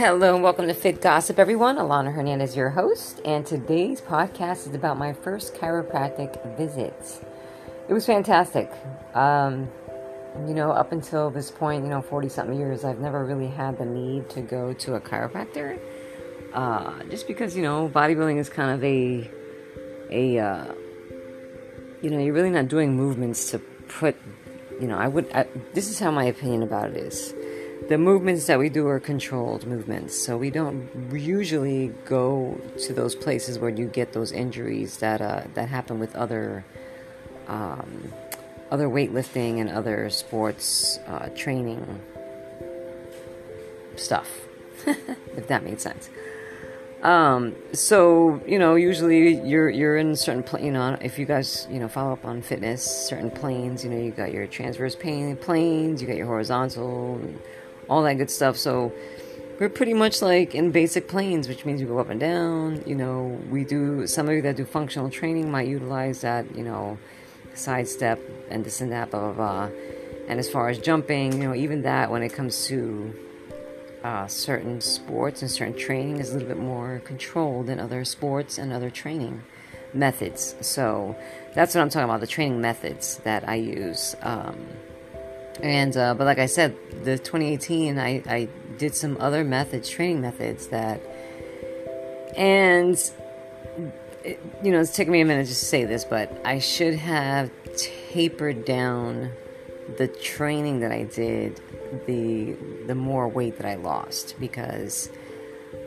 Hello and welcome to Fit Gossip, everyone. Alana Hernandez, your host, and today's podcast is about my first chiropractic visit. It was fantastic. Um, you know, up until this point, you know, 40 something years, I've never really had the need to go to a chiropractor. Uh, just because, you know, bodybuilding is kind of a, a, uh, you know, you're really not doing movements to put, you know, I would, I, this is how my opinion about it is the movements that we do are controlled movements. So we don't usually go to those places where you get those injuries that uh, that happen with other um, other weightlifting and other sports uh, training stuff. if that made sense. Um, so you know, usually you're you're in certain pl- you know if you guys you know follow up on fitness, certain planes. You know, you got your transverse plane, planes, you got your horizontal all that good stuff. So we're pretty much like in basic planes, which means you go up and down. You know, we do some of you that do functional training might utilize that. You know, sidestep and this and that, blah blah blah. And as far as jumping, you know, even that when it comes to uh, certain sports and certain training is a little bit more controlled than other sports and other training methods. So that's what I'm talking about the training methods that I use. Um, and uh, but like I said, the 2018, I, I did some other methods, training methods that, and it, you know, it's taking me a minute just to say this, but I should have tapered down the training that I did, the the more weight that I lost because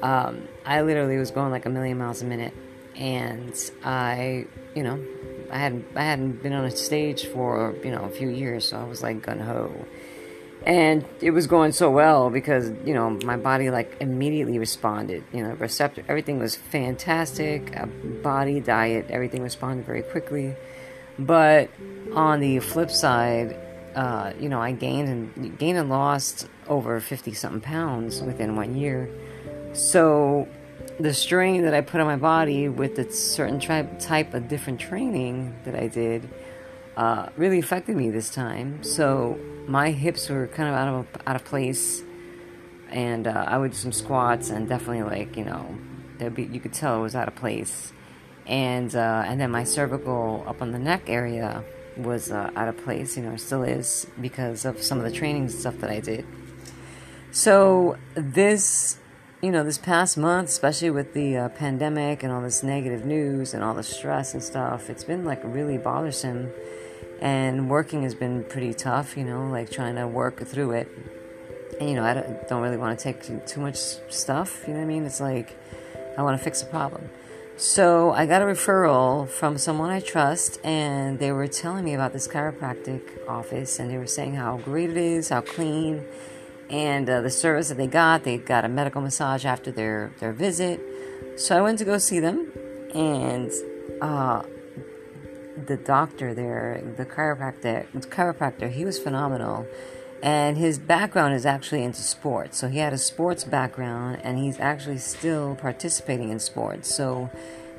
um, I literally was going like a million miles a minute, and I, you know, I hadn't I hadn't been on a stage for you know a few years, so I was like gun ho, and it was going so well because you know my body like immediately responded. You know, receptor everything was fantastic. body, diet, everything responded very quickly. But on the flip side, uh, you know, I gained and gained and lost over fifty something pounds within one year. So the strain that I put on my body with the certain tri- type of different training that I did uh, really affected me this time. So my hips were kind of out of out of place, and uh, I would do some squats and definitely like you know, be, you could tell it was out of place, and uh, and then my cervical up on the neck area was uh, out of place. You know, still is because of some of the training stuff that I did. So this you know, this past month, especially with the uh, pandemic and all this negative news and all the stress and stuff, it's been like really bothersome. And working has been pretty tough, you know, like trying to work through it. And, you know, I don't, don't really want to take too much stuff, you know what I mean? It's like, I want to fix a problem. So I got a referral from someone I trust, and they were telling me about this chiropractic office, and they were saying how great it is, how clean and uh, the service that they got, they got a medical massage after their, their visit. So I went to go see them, and uh, the doctor there, the chiropractor, the chiropractor, he was phenomenal. And his background is actually into sports. So he had a sports background, and he's actually still participating in sports. So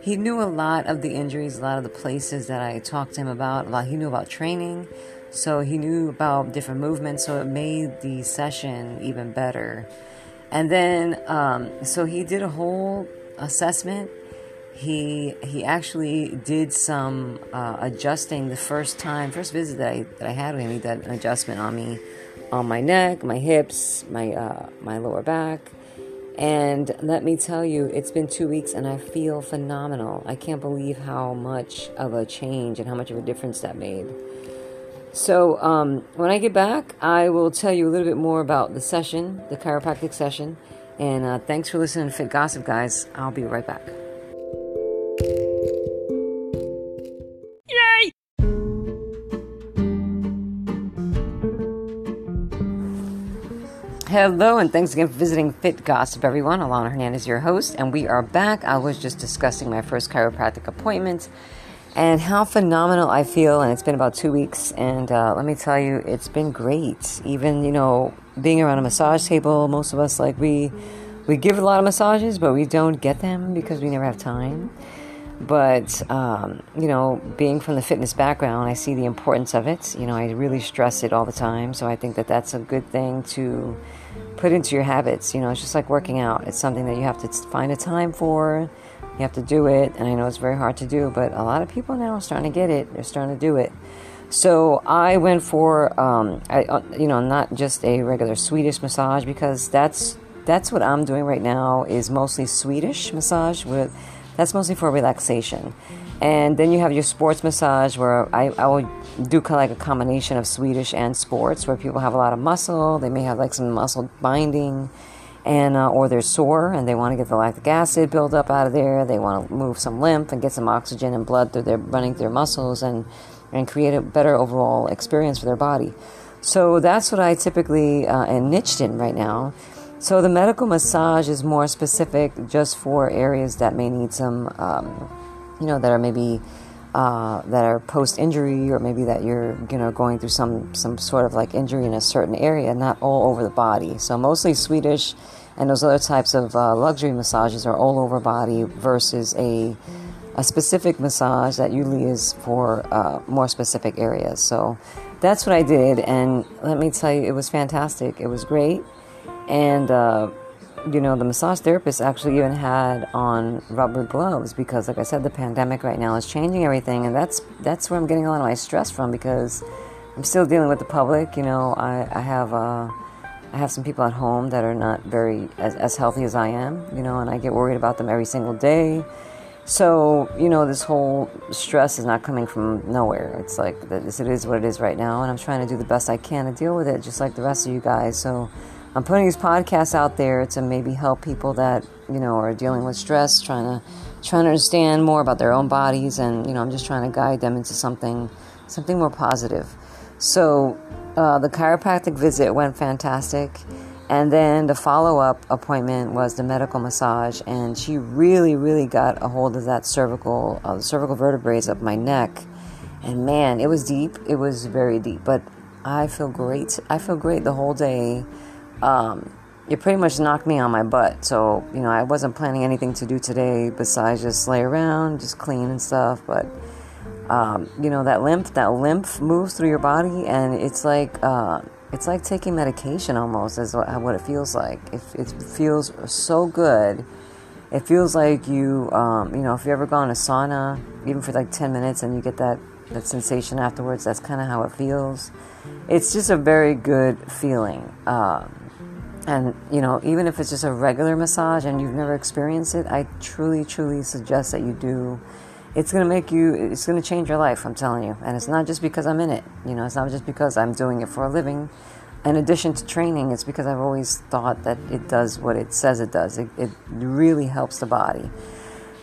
he knew a lot of the injuries, a lot of the places that I talked to him about. A lot he knew about training. So he knew about different movements, so it made the session even better. And then, um, so he did a whole assessment. He he actually did some uh, adjusting the first time, first visit that I that I had with him. He did an adjustment on me, on my neck, my hips, my uh, my lower back. And let me tell you, it's been two weeks and I feel phenomenal. I can't believe how much of a change and how much of a difference that made. So, um, when I get back, I will tell you a little bit more about the session, the chiropractic session. And uh, thanks for listening to Fit Gossip, guys. I'll be right back. Yay! Hello, and thanks again for visiting Fit Gossip, everyone. Alana Hernandez, your host, and we are back. I was just discussing my first chiropractic appointment and how phenomenal I feel. And it's been about two weeks, and uh, let me tell you, it's been great. Even you know, being around a massage table, most of us like we we give a lot of massages, but we don't get them because we never have time. But um, you know, being from the fitness background, I see the importance of it. You know, I really stress it all the time, so I think that that's a good thing to put into your habits. You know, it's just like working out. It's something that you have to find a time for. You have to do it, and I know it's very hard to do, but a lot of people now are starting to get it. They're starting to do it. So I went for, um, I, uh, you know, not just a regular Swedish massage because that's that's what I'm doing right now is mostly Swedish massage with that's mostly for relaxation. And then you have your sports massage where I, I will do kind of like a combination of Swedish and sports where people have a lot of muscle. They may have like some muscle binding and uh, or they're sore and they want to get the lactic acid build up out of there. They want to move some lymph and get some oxygen and blood through their running through their muscles and and create a better overall experience for their body. So that's what I typically uh, am niched in right now. So the medical massage is more specific just for areas that may need some, um, you know, that are maybe uh, that are post injury or maybe that you're you know going through some some sort of like injury in a certain area, not all over the body. So mostly Swedish and those other types of uh, luxury massages are all over body versus a a specific massage that usually is for uh, more specific areas. So that's what I did, and let me tell you, it was fantastic. It was great, and uh, you know, the massage therapist actually even had on rubber gloves because, like I said, the pandemic right now is changing everything, and that's that's where I'm getting a lot of my stress from because I'm still dealing with the public. You know, I, I have uh, I have some people at home that are not very as, as healthy as I am. You know, and I get worried about them every single day. So you know, this whole stress is not coming from nowhere. It's like this, it is what it is right now, and I'm trying to do the best I can to deal with it, just like the rest of you guys. So. I'm putting these podcasts out there to maybe help people that you know are dealing with stress, trying to trying to understand more about their own bodies, and you know I'm just trying to guide them into something something more positive. So uh, the chiropractic visit went fantastic, and then the follow up appointment was the medical massage, and she really really got a hold of that cervical uh, cervical vertebrae up my neck, and man, it was deep. It was very deep, but I feel great. I feel great the whole day um, it pretty much knocked me on my butt. So, you know, I wasn't planning anything to do today besides just lay around, just clean and stuff. But, um, you know, that lymph, that lymph moves through your body, and it's like, uh, it's like taking medication almost, is what, what it feels like. It, it feels so good. It feels like you, um, you know, if you ever go gone to sauna, even for like 10 minutes, and you get that, that sensation afterwards, that's kind of how it feels. It's just a very good feeling. Um, and, you know, even if it's just a regular massage and you've never experienced it, I truly, truly suggest that you do. It's going to make you, it's going to change your life, I'm telling you. And it's not just because I'm in it. You know, it's not just because I'm doing it for a living. In addition to training, it's because I've always thought that it does what it says it does. It, it really helps the body.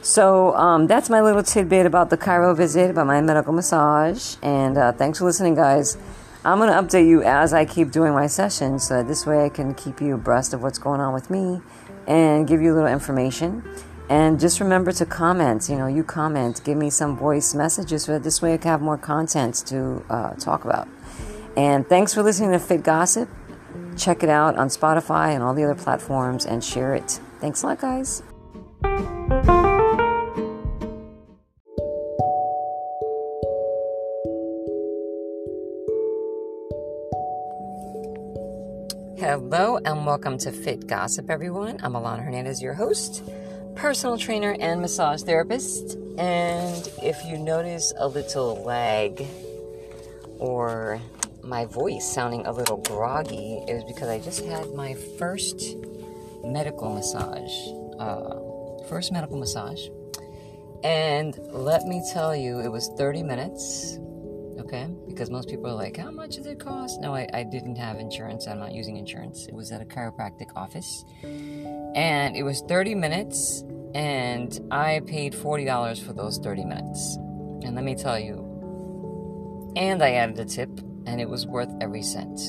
So um, that's my little tidbit about the chiro visit, about my medical massage. And uh, thanks for listening, guys. I'm going to update you as I keep doing my sessions so that this way I can keep you abreast of what's going on with me and give you a little information. And just remember to comment. You know, you comment, give me some voice messages so that this way I can have more content to uh, talk about. And thanks for listening to Fit Gossip. Check it out on Spotify and all the other platforms and share it. Thanks a lot, guys. And welcome to Fit Gossip, everyone. I'm Alana Hernandez, your host, personal trainer and massage therapist. And if you notice a little lag or my voice sounding a little groggy, it was because I just had my first medical massage. Uh, first medical massage. And let me tell you, it was 30 minutes okay? Because most people are like, how much does it cost? No, I, I didn't have insurance. I'm not using insurance. It was at a chiropractic office. And it was 30 minutes, and I paid $40 for those 30 minutes. And let me tell you, and I added a tip, and it was worth every cent.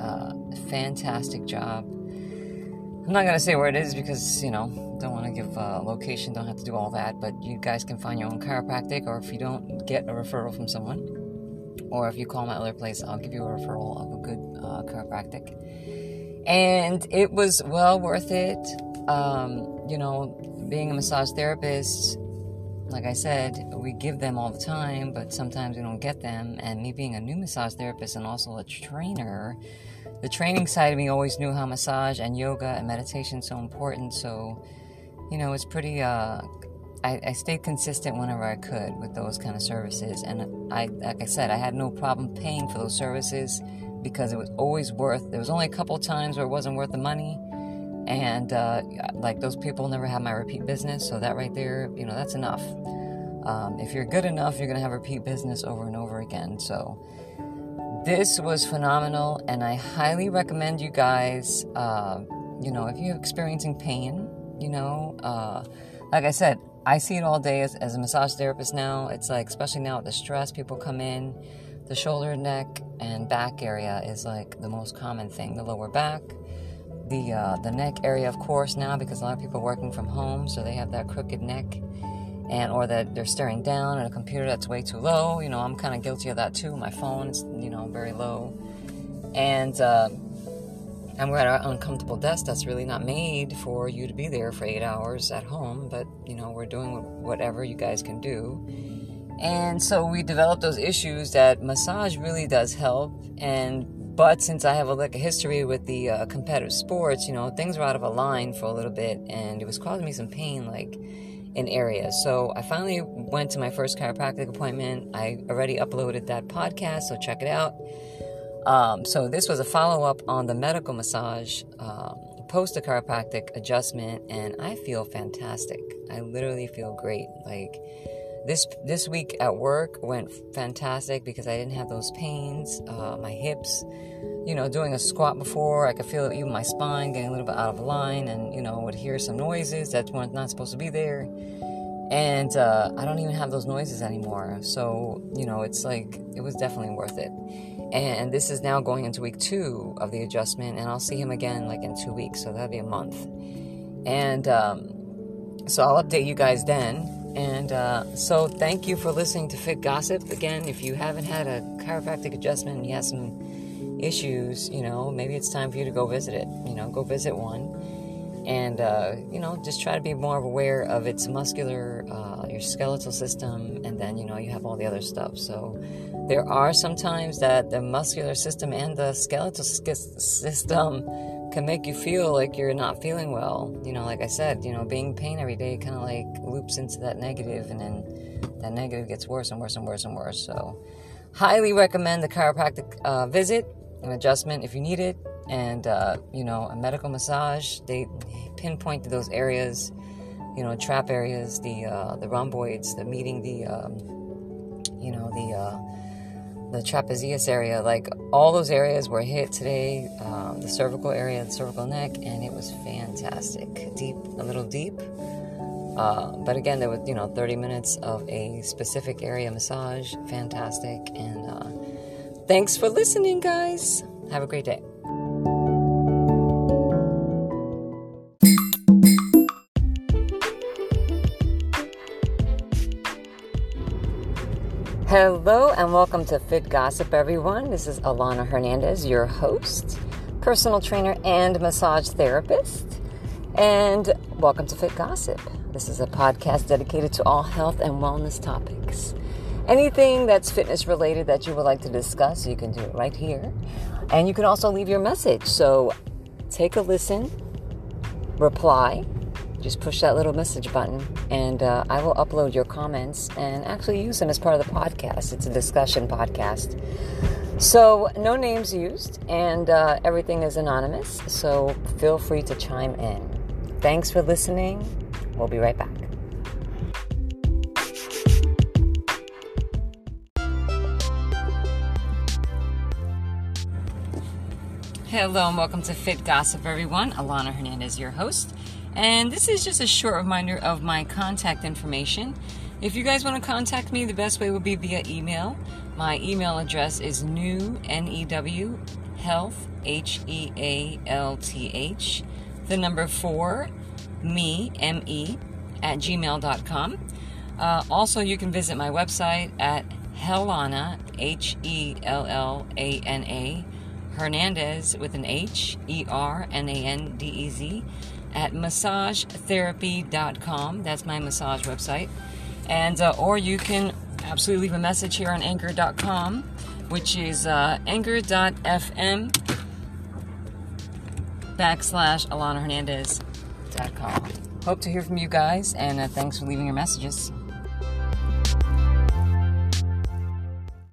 Uh, fantastic job. I'm not going to say where it is because, you know, don't want to give a location, don't have to do all that, but you guys can find your own chiropractic, or if you don't, get a referral from someone or if you call my other place, I'll give you a referral of a good uh, chiropractic. And it was well worth it. Um, you know, being a massage therapist, like I said, we give them all the time, but sometimes we don't get them. And me being a new massage therapist and also a trainer, the training side of me always knew how massage and yoga and meditation is so important. So, you know, it's pretty. Uh, I, I stayed consistent whenever I could with those kind of services, and I, like I said, I had no problem paying for those services because it was always worth. There was only a couple times where it wasn't worth the money, and uh, like those people never had my repeat business. So that right there, you know, that's enough. Um, if you're good enough, you're gonna have repeat business over and over again. So this was phenomenal, and I highly recommend you guys. Uh, you know, if you're experiencing pain, you know, uh, like I said, I see it all day as, as a massage therapist now. It's like, especially now with the stress, people come in, the shoulder, neck, and back area is like the most common thing. The lower back, the uh, the neck area, of course, now because a lot of people are working from home, so they have that crooked neck, and or that they're staring down at a computer that's way too low. You know, I'm kind of guilty of that too. My phone is, you know, very low, and uh, and we're at an uncomfortable desk that's really not made for you to be there for eight hours at home. But you know, we're doing whatever you guys can do. And so we developed those issues that massage really does help. And but since I have a, like a history with the uh, competitive sports, you know, things were out of a line for a little bit, and it was causing me some pain, like in areas. So I finally went to my first chiropractic appointment. I already uploaded that podcast, so check it out. Um, so this was a follow up on the medical massage um, post a chiropractic adjustment, and I feel fantastic. I literally feel great. Like this this week at work went fantastic because I didn't have those pains. Uh, my hips, you know, doing a squat before, I could feel even my spine getting a little bit out of line, and you know, would hear some noises that weren't not supposed to be there. And uh, I don't even have those noises anymore. So you know, it's like it was definitely worth it. And this is now going into week two of the adjustment, and I'll see him again like in two weeks, so that'll be a month. And um, so I'll update you guys then and uh, so, thank you for listening to Fit Gossip. Again, if you haven't had a chiropractic adjustment and you have some issues, you know, maybe it's time for you to go visit it. You know, go visit one. And, uh, you know, just try to be more aware of its muscular, uh, your skeletal system, and then, you know, you have all the other stuff. So, there are some times that the muscular system and the skeletal system can make you feel like you're not feeling well. You know, like I said, you know, being pain every day kind of like loops into that negative, and then that negative gets worse and worse and worse and worse. So, highly recommend the chiropractic uh, visit, an adjustment if you need it, and uh, you know, a medical massage. They pinpoint to those areas, you know, trap areas, the uh, the rhomboids, the meeting the, um, you know, the uh, the trapezius area, like all those areas were hit today, um, the cervical area, the cervical neck, and it was fantastic. Deep, a little deep. Uh, but again, there was, you know, 30 minutes of a specific area massage. Fantastic. And uh, thanks for listening, guys. Have a great day. Hello and welcome to Fit Gossip, everyone. This is Alana Hernandez, your host, personal trainer, and massage therapist. And welcome to Fit Gossip. This is a podcast dedicated to all health and wellness topics. Anything that's fitness related that you would like to discuss, you can do it right here. And you can also leave your message. So take a listen, reply, just push that little message button and uh, I will upload your comments and actually use them as part of the podcast. It's a discussion podcast. So, no names used and uh, everything is anonymous. So, feel free to chime in. Thanks for listening. We'll be right back. Hello and welcome to Fit Gossip, everyone. Alana Hernandez, your host. And this is just a short reminder of my contact information. If you guys want to contact me, the best way would be via email. My email address is new, N E W, health, H E A L T H, the number four, me, M E, at gmail.com. Uh, also, you can visit my website at Hellana, H E L L A N A, Hernandez with an H, E R N A N D E Z at massagetherapy.com. That's my massage website. And uh, or you can absolutely leave a message here on Anchor.com, which is uh, Anchor.fm backslash Alana Hernandez.com. Hope to hear from you guys, and uh, thanks for leaving your messages.